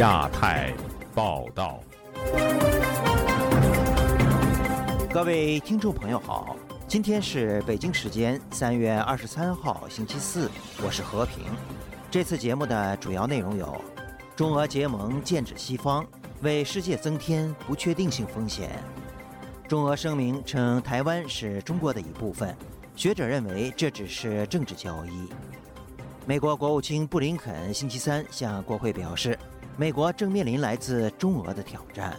亚太报道，各位听众朋友好，今天是北京时间三月二十三号星期四，我是和平。这次节目的主要内容有：中俄结盟剑指西方，为世界增添不确定性风险；中俄声明称台湾是中国的一部分，学者认为这只是政治交易。美国国务卿布林肯星期三向国会表示。美国正面临来自中俄的挑战。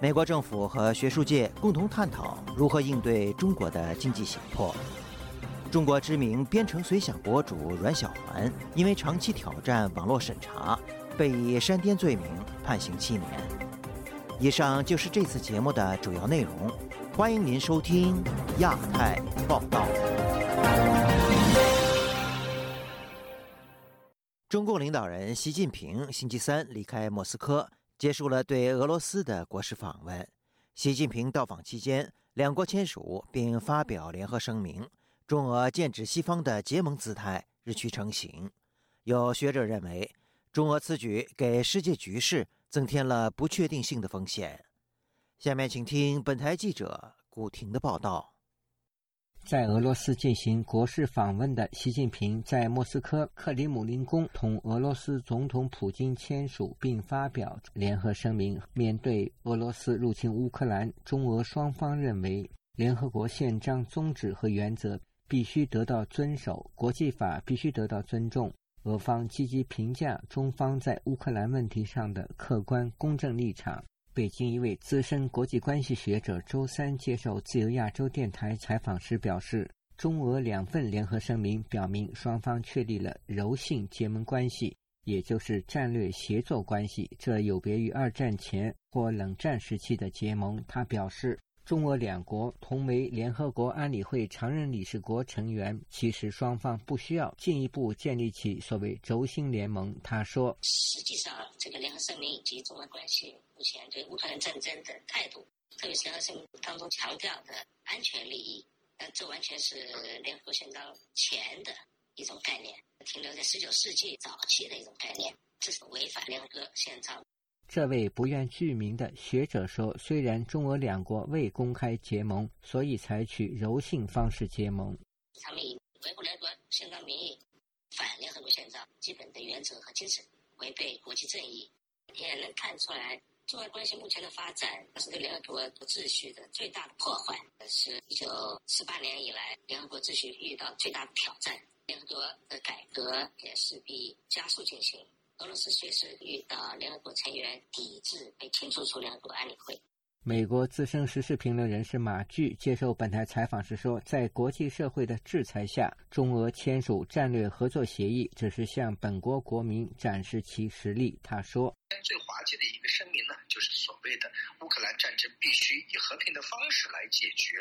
美国政府和学术界共同探讨如何应对中国的经济胁迫。中国知名编程随想博主阮小环因为长期挑战网络审查，被以煽颠罪名判刑七年。以上就是这次节目的主要内容，欢迎您收听亚太报道。中共领导人习近平星期三离开莫斯科，结束了对俄罗斯的国事访问。习近平到访期间，两国签署并发表联合声明，中俄剑指西方的结盟姿态日趋成型。有学者认为，中俄此举给世界局势增添了不确定性的风险。下面请听本台记者古婷的报道。在俄罗斯进行国事访问的习近平，在莫斯科克里姆林宫同俄罗斯总统普京签署并发表联合声明。面对俄罗斯入侵乌克兰，中俄双方认为，联合国宪章宗旨和原则必须得到遵守，国际法必须得到尊重。俄方积极评价中方在乌克兰问题上的客观公正立场。北京一位资深国际关系学者周三接受自由亚洲电台采访时表示，中俄两份联合声明表明双方确立了柔性结盟关系，也就是战略协作关系。这有别于二战前或冷战时期的结盟。他表示。中俄两国同为联合国安理会常任理事国成员，其实双方不需要进一步建立起所谓轴心联盟。他说：“实际上，这个联合声明以及中俄关系目前对乌克兰战争的态度，特别是联合声明当中强调的安全利益，那这完全是联合国宪章前的一种概念，停留在十九世纪早期的一种概念，这是违反联合国宪章。”这位不愿具名的学者说：“虽然中俄两国未公开结盟，所以采取柔性方式结盟。他们以维护联合国宪章名义反联合国宪章基本的原则和精神，违背国际正义。也能看出来，中俄关系目前的发展是对联合国秩序的最大的破坏，是一九四八年以来联合国秩序遇到最大的挑战。联合国的改革也势必加速进行。”俄罗斯随时遇到联合国成员抵制，被清除出联合国安理会。美国资深时事评论人士马巨接受本台采访时说：“在国际社会的制裁下，中俄签署战略合作协议，只是向本国国民展示其实力。”他说：“最滑稽的一个声明呢，就是所谓的乌克兰战争必须以和平的方式来解决。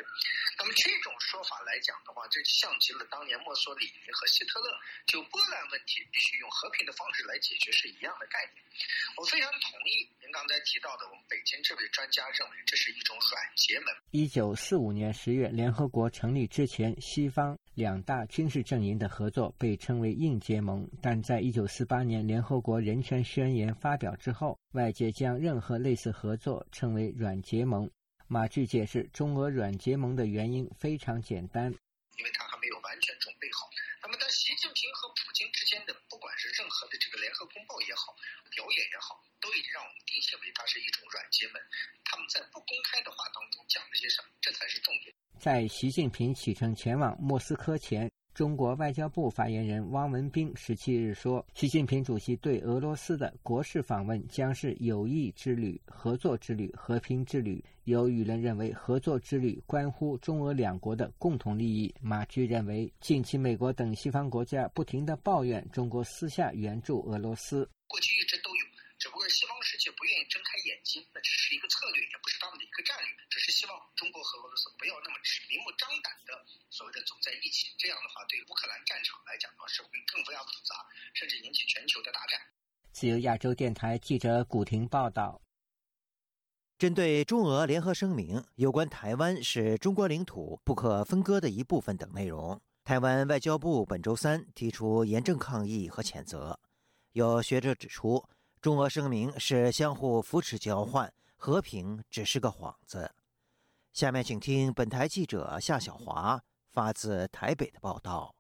那么这种说法来讲的话，这像极了当年墨索里尼和希特勒就波兰问题必须用和平的方式来解决是一样的概念。我非常同意您刚才提到的，我们北京这位专家认为。”这是一种软结盟。一九四五年十月，联合国成立之前，西方两大军事阵营的合作被称为硬结盟。但在一九四八年联合国人权宣言发表之后，外界将任何类似合作称为软结盟。马具解释，中俄软结盟的原因非常简单，因为他还没有完全准备好。那么，在习近平和普京之间的，不管是任何的这个联合公报也好，表演也好。都已经让我们定性为它是一种软结盟。他们在不公开的话当中讲了些什么？这才是重点。在习近平启程前往莫斯科前，中国外交部发言人汪文斌十七日说，习近平主席对俄罗斯的国事访问将是友谊之旅、合作之旅、和平之旅。有舆论认为，合作之旅关乎中俄两国的共同利益。马驹认为，近期美国等西方国家不停的抱怨中国私下援助俄罗斯，过去一直都有。只不过西方世界不愿意睁开眼睛，那只是一个策略，也不是他们的一个战略，只是希望中国和俄罗斯不要那么明目张胆的所谓的走在一起。这样的话，对乌克兰战场来讲的话，是会更加复杂，甚至引起全球的大战。自由亚洲电台记者古婷报道。针对中俄联合声明有关台湾是中国领土不可分割的一部分等内容，台湾外交部本周三提出严正抗议和谴责。有学者指出。中俄声明是相互扶持交换，和平只是个幌子。下面请听本台记者夏小华发自台北的报道。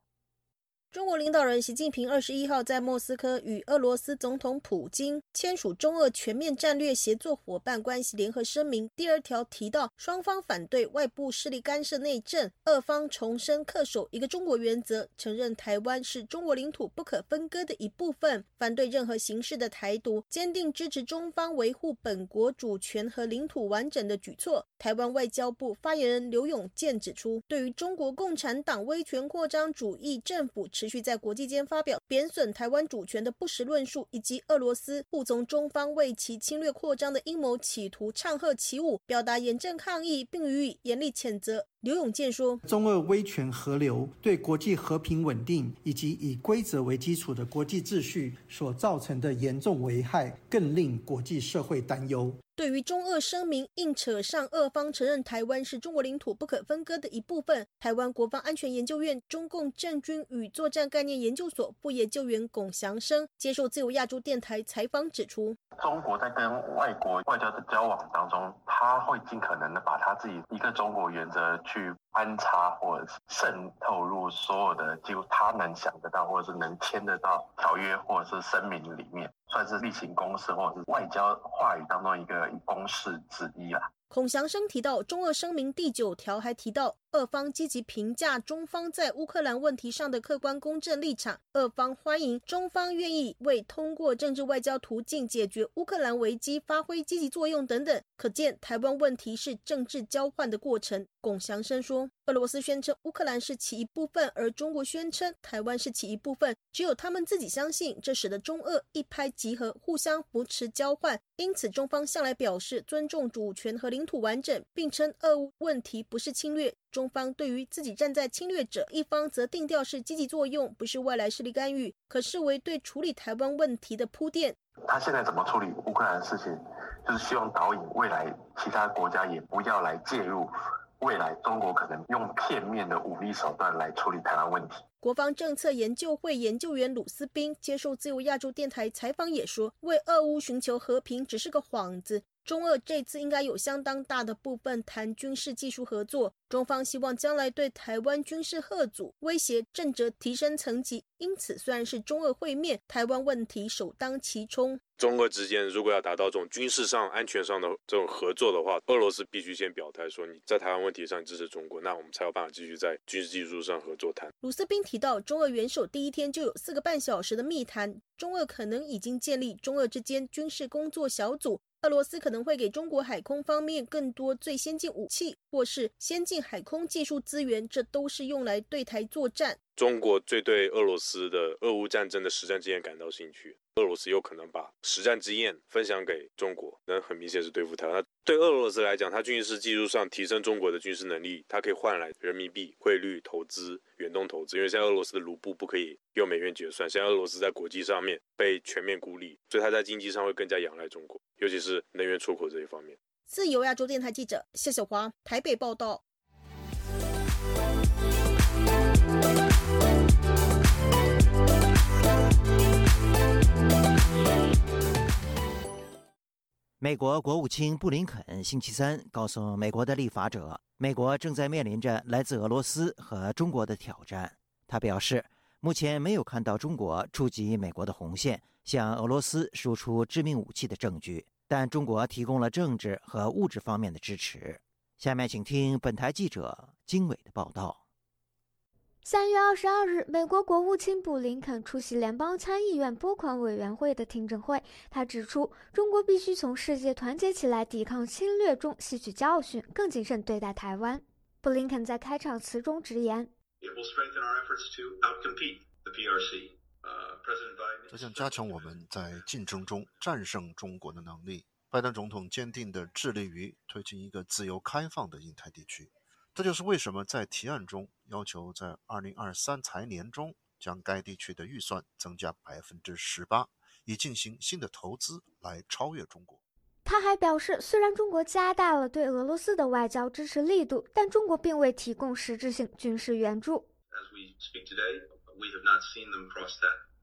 中国领导人习近平二十一号在莫斯科与俄罗斯总统普京签署中俄全面战略协作伙伴关系联合声明。第二条提到，双方反对外部势力干涉内政，俄方重申恪守一个中国原则，承认台湾是中国领土不可分割的一部分，反对任何形式的台独，坚定支持中方维护本国主权和领土完整的举措。台湾外交部发言人刘永健指出，对于中国共产党威权扩张主义政府持持续在国际间发表贬损台湾主权的不实论述，以及俄罗斯不从中方为其侵略扩张的阴谋企图唱和起舞，表达严正抗议，并予以严厉谴责。刘永健说：“中俄威权合流对国际和平稳定以及以规则为基础的国际秩序所造成的严重危害，更令国际社会担忧。”对于中俄声明硬扯上俄方承认台湾是中国领土不可分割的一部分，台湾国防安全研究院中共政军与作战概念研究所副研究员龚祥生接受自由亚洲电台采访指出，中国在跟外国外交的交往当中，他会尽可能的把他自己一个中国原则去去安插或渗透入所有的几乎他能想得到或者是能签得到条约或者是声明里面。算是例行公事或者是外交话语当中一个公式之一啦。孔祥生提到，中俄声明第九条还提到，俄方积极评价中方在乌克兰问题上的客观公正立场，俄方欢迎中方愿意为通过政治外交途径解决乌克兰危机发挥积极作用等等。可见，台湾问题是政治交换的过程。龚祥生说，俄罗斯宣称乌克兰是其一部分，而中国宣称台湾是其一部分，只有他们自己相信，这使得中俄一拍即合，互相扶持交换。因此，中方向来表示尊重主权和领土完整，并称俄乌问题不是侵略。中方对于自己站在侵略者一方，则定调是积极作用，不是外来势力干预，可视为对处理台湾问题的铺垫。他现在怎么处理乌克兰的事情，就是希望导引未来其他国家也不要来介入。未来中国可能用片面的武力手段来处理台湾问题。国防政策研究会研究员鲁斯斌接受自由亚洲电台采访也说，为俄乌寻求和平只是个幌子。中俄这次应该有相当大的部分谈军事技术合作，中方希望将来对台湾军事贺阻威胁正则提升层级。因此，虽然是中俄会面，台湾问题首当其冲。中俄之间如果要达到这种军事上、安全上的这种合作的话，俄罗斯必须先表态说你在台湾问题上支持中国，那我们才有办法继续在军事技术上合作谈。鲁斯宾提到，中俄元首第一天就有四个半小时的密谈，中俄可能已经建立中俄之间军事工作小组。俄罗斯可能会给中国海空方面更多最先进武器，或是先进海空技术资源，这都是用来对台作战。中国最对俄罗斯的俄乌战争的实战经验感到兴趣，俄罗斯有可能把实战经验分享给中国，那很明显是对付台湾。对俄罗斯来讲，它军事技术上提升中国的军事能力，它可以换来人民币汇率投资、远东投资。因为现在俄罗斯的卢布不可以用美元结算，现在俄罗斯在国际上面被全面孤立，所以它在经济上会更加仰赖中国，尤其是能源出口这一方面。自由亚洲电台记者谢小华台北报道。美国国务卿布林肯星期三告诉美国的立法者，美国正在面临着来自俄罗斯和中国的挑战。他表示，目前没有看到中国触及美国的红线，向俄罗斯输出致命武器的证据，但中国提供了政治和物质方面的支持。下面请听本台记者经纬的报道。三月二十二日，美国国务卿布林肯出席联邦参议院拨款委员会的听证会。他指出，中国必须从世界团结起来抵抗侵略中吸取教训，更谨慎对待台湾。布林肯在开场词中直言：“这将加强我们在竞争中战胜中国的能力。”拜登总统坚定地致力于推进一个自由开放的印太地区。这就是为什么在提案中要求在二零二三财年中将该地区的预算增加百分之十八，以进行新的投资来超越中国。他还表示，虽然中国加大了对俄罗斯的外交支持力度，但中国并未提供实质性军事援助。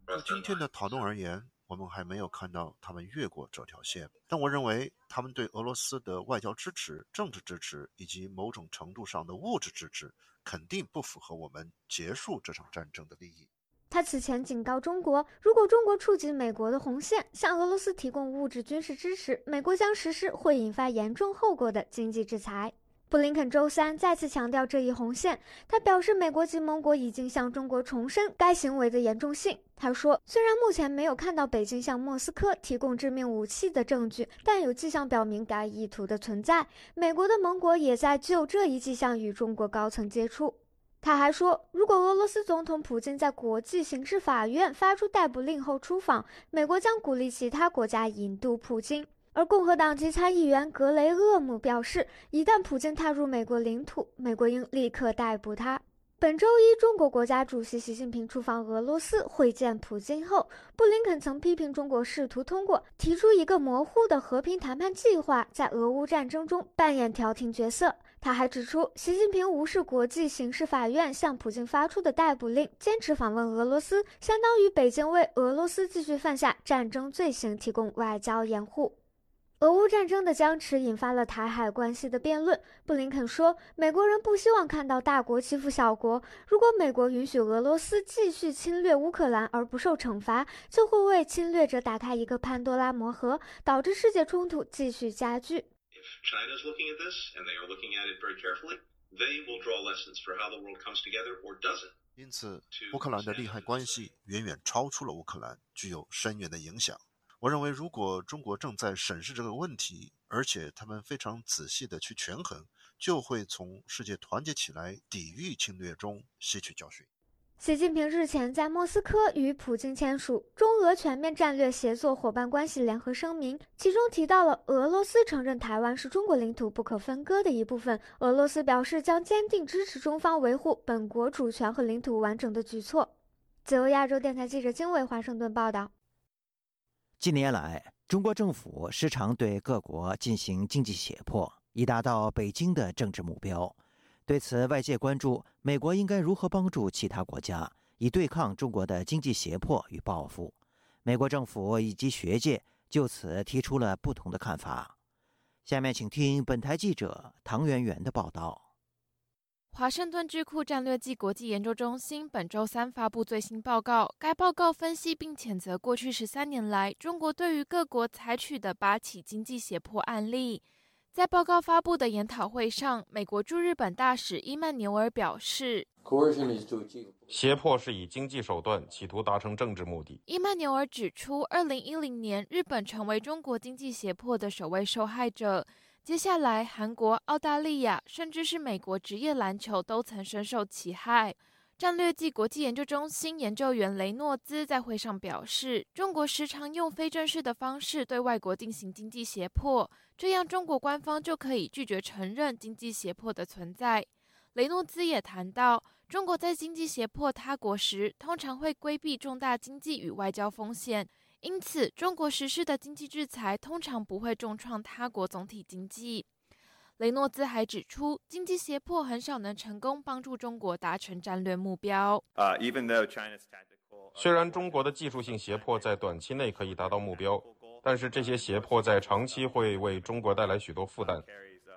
就今天的讨论而言。我们还没有看到他们越过这条线。但我认为，他们对俄罗斯的外交支持、政治支持以及某种程度上的物质支持，肯定不符合我们结束这场战争的利益。他此前警告中国，如果中国触及美国的红线，向俄罗斯提供物质军事支持，美国将实施会引发严重后果的经济制裁。布林肯周三再次强调这一红线，他表示，美国及盟国已经向中国重申该行为的严重性。他说，虽然目前没有看到北京向莫斯科提供致命武器的证据，但有迹象表明该意图的存在。美国的盟国也在就这一迹象与中国高层接触。他还说，如果俄罗斯总统普京在国际刑事法院发出逮捕令后出访，美国将鼓励其他国家引渡普京。而共和党籍参议员格雷厄姆表示，一旦普京踏入美国领土，美国应立刻逮捕他。本周一，中国国家主席习近平出访俄罗斯会见普京后，布林肯曾批评中国试图通过提出一个模糊的和平谈判计划，在俄乌战争中扮演调停角色。他还指出，习近平无视国际刑事法院向普京发出的逮捕令，坚持访问俄罗斯，相当于北京为俄罗斯继续犯下战争罪行提供外交掩护。俄乌战争的僵持引发了台海关系的辩论。布林肯说，美国人不希望看到大国欺负小国。如果美国允许俄罗斯继续侵略乌克兰而不受惩罚，就会为侵略者打开一个潘多拉魔盒，导致世界冲突继续加剧。因此，乌克兰的利害关系远远超出了乌克兰，具有深远的影响。我认为，如果中国正在审视这个问题，而且他们非常仔细地去权衡，就会从世界团结起来抵御侵略中吸取教训。习近平日前在莫斯科与普京签署中俄全面战略协作伙伴关系联合声明，其中提到了俄罗斯承认台湾是中国领土不可分割的一部分。俄罗斯表示将坚定支持中方维护本国主权和领土完整的举措。自由亚洲电台记者金伟华盛顿报道。近年来，中国政府时常对各国进行经济胁迫，以达到北京的政治目标。对此，外界关注美国应该如何帮助其他国家，以对抗中国的经济胁迫与报复。美国政府以及学界就此提出了不同的看法。下面请听本台记者唐媛媛的报道。华盛顿智库战略暨国际研究中心本周三发布最新报告。该报告分析并谴责过去十三年来中国对于各国采取的八起经济胁迫案例。在报告发布的研讨会上，美国驻日本大使伊曼纽尔表示：“胁迫是以经济手段企图达成政治目的。”伊曼纽尔指出，二零一零年日本成为中国经济胁迫的首位受害者。接下来，韩国、澳大利亚，甚至是美国职业篮球都曾深受其害。战略暨国际研究中心研究员雷诺兹在会上表示，中国时常用非正式的方式对外国进行经济胁迫，这样中国官方就可以拒绝承认经济胁迫的存在。雷诺兹也谈到，中国在经济胁迫他国时，通常会规避重大经济与外交风险。因此，中国实施的经济制裁通常不会重创他国总体经济。雷诺兹还指出，经济胁迫很少能成功帮助中国达成战略目标。虽然中国的技术性胁迫在短期内可以达到目标，但是这些胁迫在长期会为中国带来许多负担。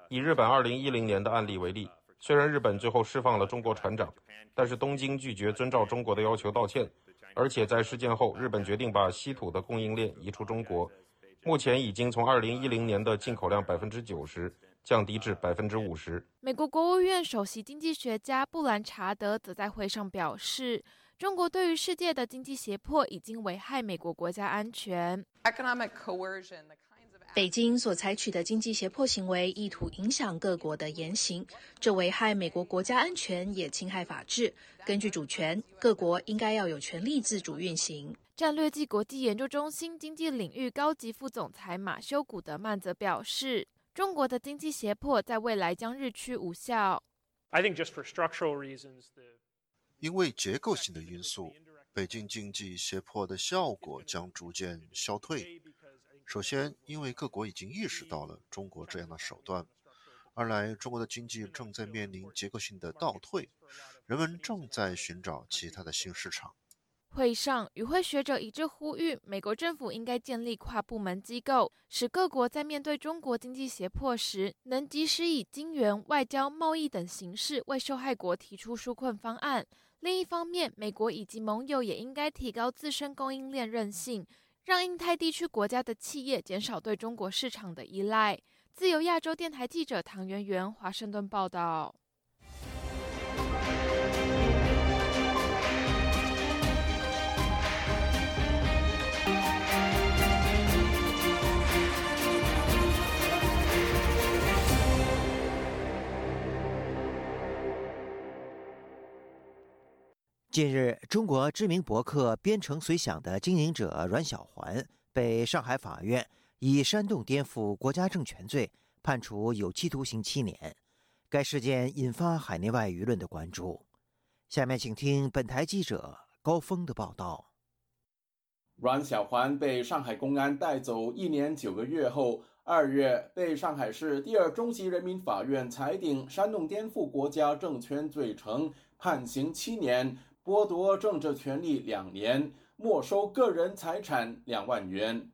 以日本2010年的案例为例，虽然日本最后释放了中国船长，但是东京拒绝遵照中国的要求道歉。而且在事件后，日本决定把稀土的供应链移出中国，目前已经从二零一零年的进口量百分之九十降低至百分之五十。美国国务院首席经济学家布兰查德则在会上表示，中国对于世界的经济胁迫已经危害美国国家安全。北京所采取的经济胁迫行为，意图影响各国的言行，这危害美国国家安全，也侵害法治。根据主权，各国应该要有权利自主运行。战略暨国际研究中心经济领域高级副总裁马修·古德曼则表示，中国的经济胁迫在未来将日趋无效。因为结构性的因素，北京经济胁迫的效果将逐渐消退。首先，因为各国已经意识到了中国这样的手段；二来，中国的经济正在面临结构性的倒退，人们正在寻找其他的新市场。会上，与会学者一致呼吁，美国政府应该建立跨部门机构，使各国在面对中国经济胁迫时，能及时以金援、外交、贸易等形式为受害国提出纾困方案。另一方面，美国以及盟友也应该提高自身供应链韧性，让印太地区国家的企业减少对中国市场的依赖。自由亚洲电台记者唐媛媛华盛顿报道。近日，中国知名博客“编程随想”的经营者阮小环被上海法院以煽动颠覆国家政权罪判处有期徒刑七年。该事件引发海内外舆论的关注。下面请听本台记者高峰的报道。阮小环被上海公安带走一年九个月后，二月被上海市第二中级人民法院裁定煽动颠覆国家政权罪成，判刑七年。剥夺政治权利两年，没收个人财产两万元。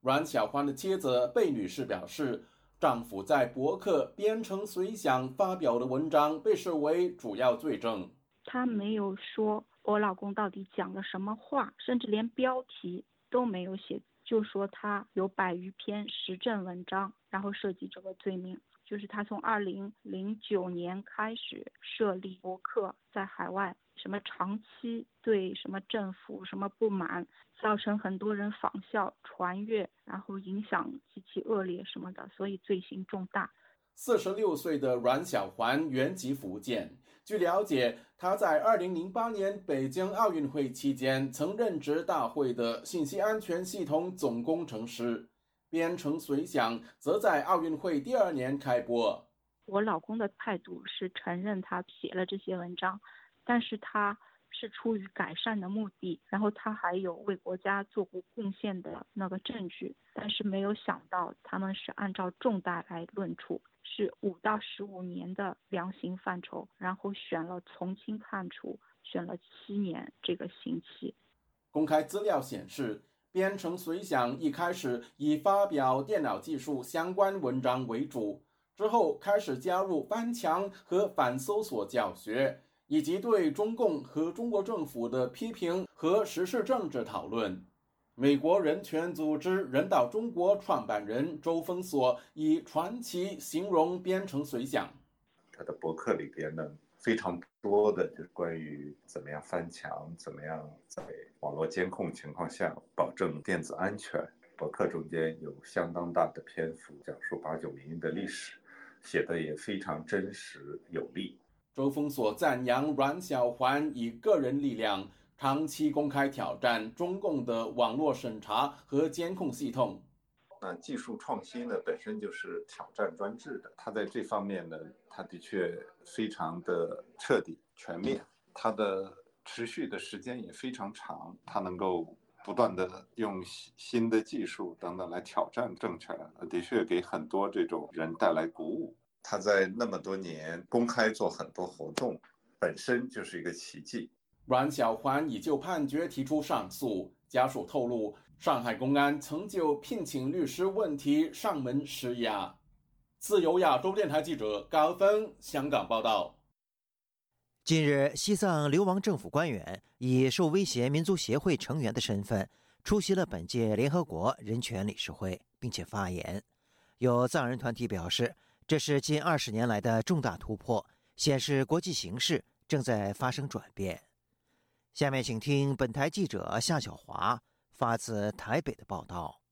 阮小欢的妻子贝女士表示，丈夫在博客编程随想发表的文章被视为主要罪证。他没有说我老公到底讲了什么话，甚至连标题都没有写，就说他有百余篇时政文章，然后涉及这个罪名。就是他从二零零九年开始设立博客，在海外。什么长期对什么政府什么不满，造成很多人仿效传阅，然后影响极其恶劣什么的，所以罪行重大。四十六岁的阮小环原籍福建，据了解，他在二零零八年北京奥运会期间曾任职大会的信息安全系统总工程师。编程随想则在奥运会第二年开播。我老公的态度是承认他写了这些文章。但是他是出于改善的目的，然后他还有为国家做过贡献的那个证据，但是没有想到他们是按照重大来论处，是五到十五年的量刑范畴，然后选了从轻判处，选了七年这个刑期。公开资料显示，编程随想一开始以发表电脑技术相关文章为主，之后开始加入翻墙和反搜索教学。以及对中共和中国政府的批评和时事政治讨论。美国人权组织人道中国创办人周峰所以传奇形容编程随想。他的博客里边呢，非常多的就是关于怎么样翻墙，怎么样在网络监控情况下保证电子安全。博客中间有相当大的篇幅讲述八九民运的历史，写的也非常真实有力。周峰所赞扬阮小环以个人力量长期公开挑战中共的网络审查和监控系统。那技术创新呢，本身就是挑战专制的。他在这方面呢，他的确非常的彻底、全面。他的持续的时间也非常长。他能够不断的用新的技术等等来挑战政权，的确给很多这种人带来鼓舞。他在那么多年公开做很多活动，本身就是一个奇迹。阮小环已就判决提出上诉，家属透露，上海公安曾就聘请律师问题上门施压。自由亚洲电台记者高峰香港报道。近日，西藏流亡政府官员以受威胁民族协会成员的身份出席了本届联合国人权理事会，并且发言。有藏人团体表示。这是近二十年来的重大突破，显示国际形势正在发生转变。下面请听本台记者夏小华发自台北的报道。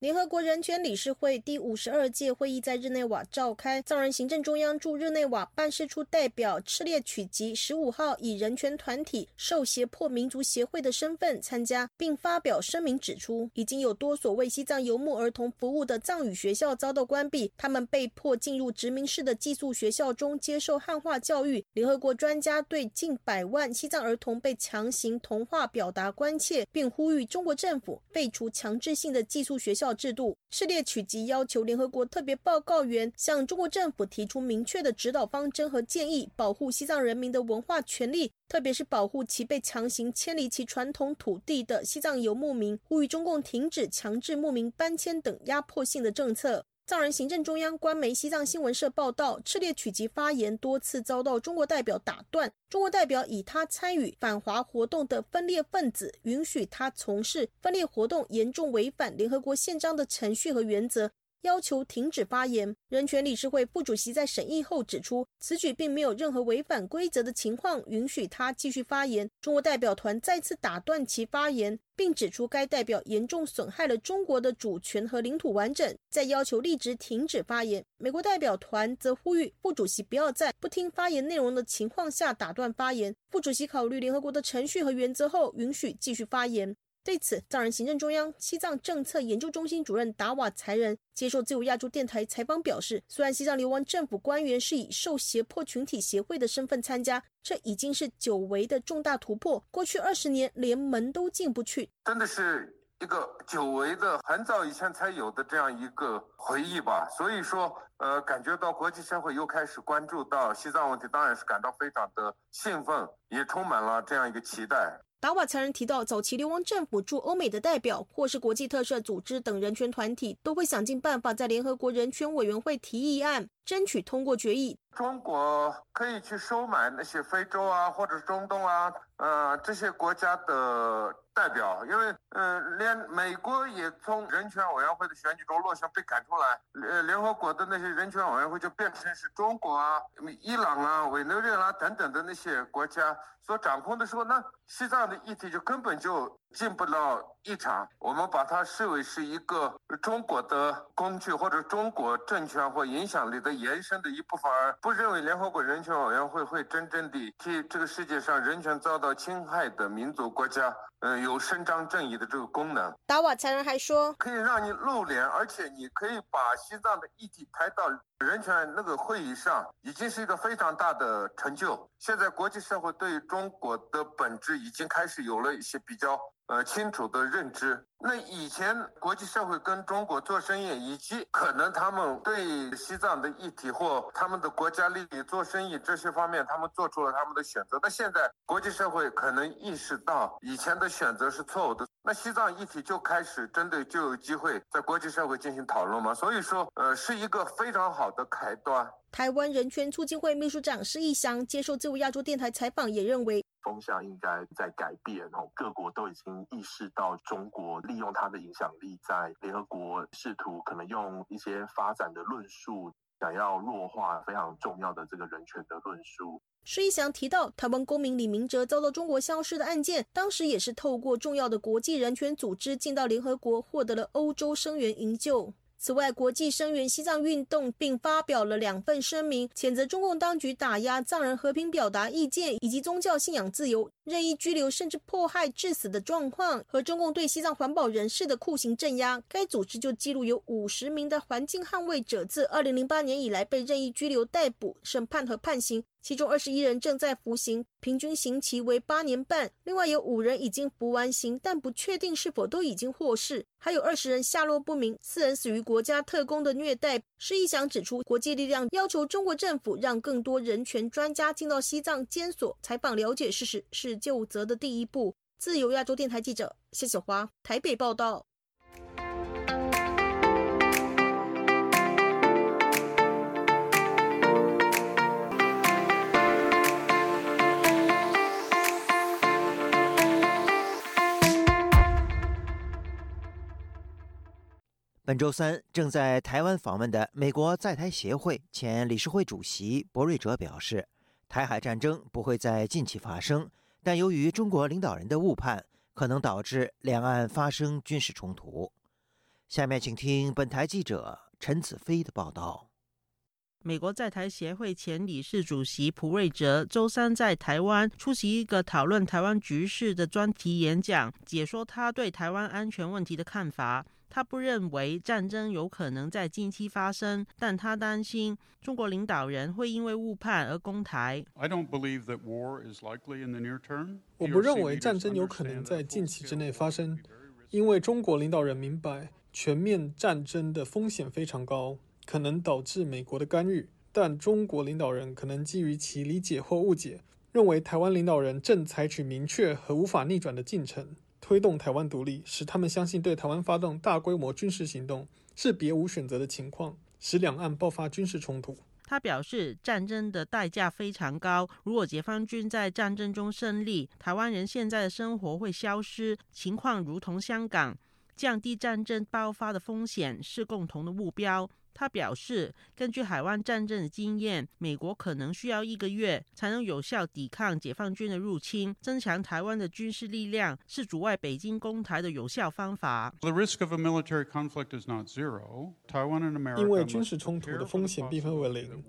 联合国人权理事会第五十二届会议在日内瓦召开，藏人行政中央驻日内瓦办事处代表赤列曲吉十五号以人权团体受胁迫民族协会的身份参加，并发表声明指出，已经有多所为西藏游牧儿童服务的藏语学校遭到关闭，他们被迫进入殖民式的寄宿学校中接受汉化教育。联合国专家对近百万西藏儿童被强行同化表达关切，并呼吁中国政府废除强制性的寄宿学校。制度。世列曲吉要求联合国特别报告员向中国政府提出明确的指导方针和建议，保护西藏人民的文化权利，特别是保护其被强行迁离其传统土地的西藏游牧民，呼吁中共停止强制牧民搬迁等压迫性的政策。藏人行政中央官媒西藏新闻社报道，赤列曲吉发言多次遭到中国代表打断。中国代表以他参与反华活动的分裂分子，允许他从事分裂活动，严重违反联合国宪章的程序和原则。要求停止发言。人权理事会副主席在审议后指出，此举并没有任何违反规则的情况，允许他继续发言。中国代表团再次打断其发言，并指出该代表严重损害了中国的主权和领土完整，在要求立即停止发言。美国代表团则呼吁副主席不要在不听发言内容的情况下打断发言。副主席考虑联合国的程序和原则后，允许继续发言。对此，藏人行政中央西藏政策研究中心主任达瓦才仁接受自由亚洲电台采访表示，虽然西藏流亡政府官员是以受胁迫群体协会的身份参加，这已经是久违的重大突破。过去二十年连门都进不去，真的是一个久违的、很早以前才有的这样一个回忆吧。所以说，呃，感觉到国际社会又开始关注到西藏问题，当然是感到非常的兴奋，也充满了这样一个期待。达瓦才人提到，早期流亡政府驻欧美的代表，或是国际特赦组织等人权团体，都会想尽办法在联合国人权委员会提议案，争取通过决议。中国可以去收买那些非洲啊，或者中东啊，呃，这些国家的代表，因为，呃，连美国也从人权委员会的选举中落选被赶出来，呃，联合国的那些人权委员会就变成是中国啊、伊朗啊、委内瑞拉等等的那些国家所掌控的时候，那西藏的议题就根本就进不到一场。我们把它视为是一个中国的工具，或者中国政权或影响力的延伸的一部分，而不认为联合国人权委员会会真正的替这个世界上人权遭到侵害的民族国家，嗯，有伸张正义的这个功能。达瓦才人还说，可以让你露脸，而且你可以把西藏的议题抬到人权那个会议上，已经是一个非常大的成就。现在国际社会对中国的本质已经开始有了一些比较呃清楚的认知。那以前国际社会跟中国做生意，以及可能他们对西藏的议题或他们的国家利益做生意这些方面，他们做出了他们的选择。那现在国际社会可能意识到以前的选择是错误的，那西藏议题就开始针对就有机会在国际社会进行讨论嘛。所以说，呃，是一个非常好的开端。台湾人权促进会秘书长施义祥接受自由亚洲电台采访，也认为风向应该在改变哦，各国都已经意识到中国利用它的影响力，在联合国试图可能用一些发展的论述，想要弱化非常重要的这个人权的论述。施义祥提到，台湾公民李明哲遭到中国消失的案件，当时也是透过重要的国际人权组织进到联合国，获得了欧洲声援营救。此外，国际声援西藏运动，并发表了两份声明，谴责中共当局打压藏人和平表达意见以及宗教信仰自由、任意拘留甚至迫害致死的状况，和中共对西藏环保人士的酷刑镇压。该组织就记录有五十名的环境捍卫者自二零零八年以来被任意拘留、逮捕、审判和判刑。其中二十一人正在服刑，平均刑期为八年半。另外有五人已经服完刑，但不确定是否都已经获释。还有二十人下落不明，四人死于国家特工的虐待。施义祥指出，国际力量要求中国政府让更多人权专家进到西藏监所采访，了解事实是就责的第一步。自由亚洲电台记者谢小华台北报道。本周三，正在台湾访问的美国在台协会前理事会主席博瑞哲表示，台海战争不会在近期发生，但由于中国领导人的误判，可能导致两岸发生军事冲突。下面请听本台记者陈子飞的报道。美国在台协会前理事主席普瑞哲周三在台湾出席一个讨论台湾局势的专题演讲，解说他对台湾安全问题的看法。他不认为战争有可能在近期发生，但他担心中国领导人会因为误判而攻台。我不认为战争有可能在近期之内发生，因为中国领导人明白，全面战争的风险非常高，可能导致美国的干预。但中国领导人可能基于其理解或误解，认为台湾领导人正采取明确和无法逆转的进程，推动台湾独立，使他们相信对台湾发动大规模军事行动是别无选择的情况，使两岸爆发军事冲突。他表示，战争的代价非常高。如果解放军在战争中胜利，台湾人现在的生活会消失，情况如同香港。降低战争爆发的风险是共同的目标。他表示，根据海湾战争的经验，美国可能需要一个月才能有效抵抗解放军的入侵。增强台湾的军事力量是阻碍北京攻台的有效方法。因为军事冲突的风险并非为零，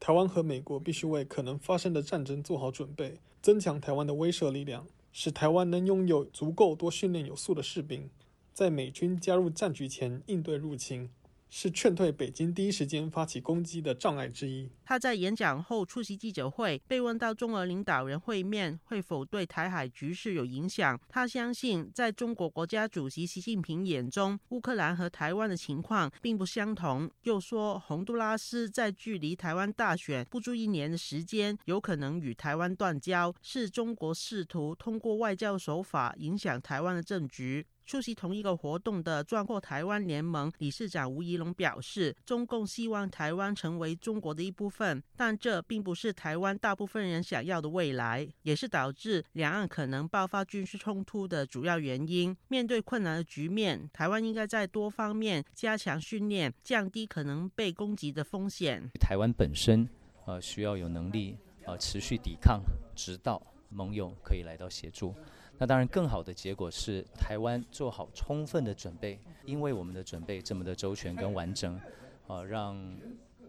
台湾和美国必须为可能发生的战争做好准备，增强台湾的威慑力量，使台湾能拥有足够多训练有素的士兵，在美军加入战局前应对入侵。是劝退北京第一时间发起攻击的障碍之一。他在演讲后出席记者会，被问到中俄领导人会面会否对台海局势有影响，他相信在中国国家主席习近平眼中，乌克兰和台湾的情况并不相同。又说，洪都拉斯在距离台湾大选不足一年的时间，有可能与台湾断交，是中国试图通过外交手法影响台湾的政局。出席同一个活动的壮阔台湾联盟理事长吴怡龙表示，中共希望台湾成为中国的一部分，但这并不是台湾大部分人想要的未来，也是导致两岸可能爆发军事冲突的主要原因。面对困难的局面，台湾应该在多方面加强训练，降低可能被攻击的风险。台湾本身，呃，需要有能力，呃，持续抵抗，直到盟友可以来到协助。那当然，更好的结果是台湾做好充分的准备，因为我们的准备这么的周全跟完整，啊，让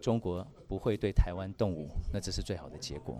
中国不会对台湾动武，那这是最好的结果。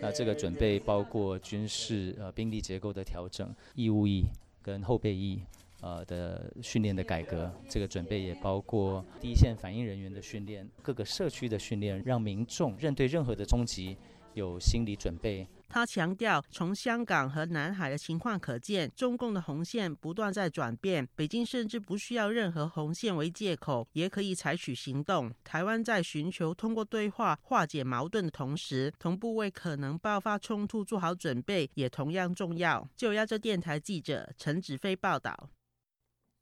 那这个准备包括军事呃兵力结构的调整、义务役跟后备役呃的训练的改革，这个准备也包括第一线反应人员的训练、各个社区的训练，让民众认对任何的冲击有心理准备。他强调，从香港和南海的情况可见，中共的红线不断在转变。北京甚至不需要任何红线为借口，也可以采取行动。台湾在寻求通过对话化解矛盾的同时，同步为可能爆发冲突做好准备，也同样重要。就亚洲电台记者陈子飞报道。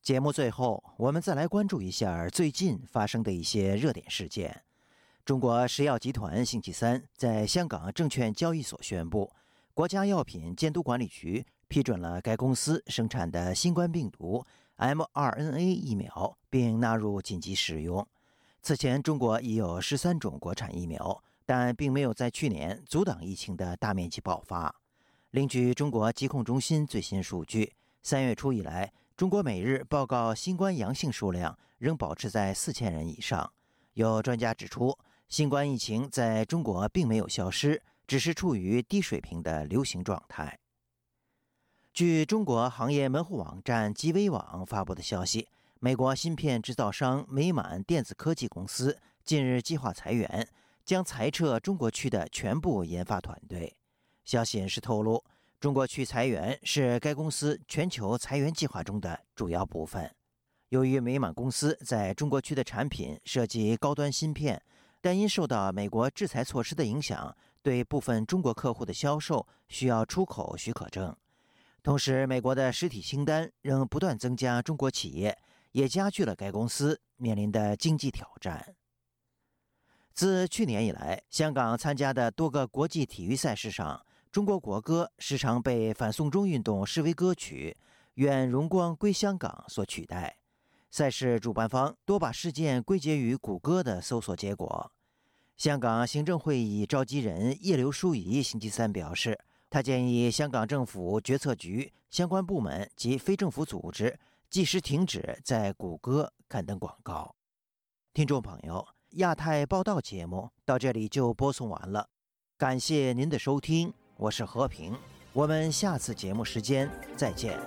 节目最后，我们再来关注一下最近发生的一些热点事件。中国食药集团星期三在香港证券交易所宣布，国家药品监督管理局批准了该公司生产的新冠病毒 mRNA 疫苗，并纳入紧急使用。此前，中国已有十三种国产疫苗，但并没有在去年阻挡疫情的大面积爆发。另据中国疾控中心最新数据，三月初以来，中国每日报告新冠阳性数量仍保持在四千人以上。有专家指出。新冠疫情在中国并没有消失，只是处于低水平的流行状态。据中国行业门户网站极微网发布的消息，美国芯片制造商美满电子科技公司近日计划裁员，将裁撤中国区的全部研发团队。消息人士透露，中国区裁员是该公司全球裁员计划中的主要部分。由于美满公司在中国区的产品涉及高端芯片。但因受到美国制裁措施的影响，对部分中国客户的销售需要出口许可证。同时，美国的实体清单仍不断增加，中国企业也加剧了该公司面临的经济挑战。自去年以来，香港参加的多个国际体育赛事上，中国国歌时常被反送中运动示威歌曲《愿荣光归香港》所取代。赛事主办方多把事件归结于谷歌的搜索结果。香港行政会议召集人叶刘淑仪星期三表示，他建议香港政府决策局相关部门及非政府组织即时停止在谷歌刊登广告。听众朋友，亚太报道节目到这里就播送完了，感谢您的收听，我是和平，我们下次节目时间再见。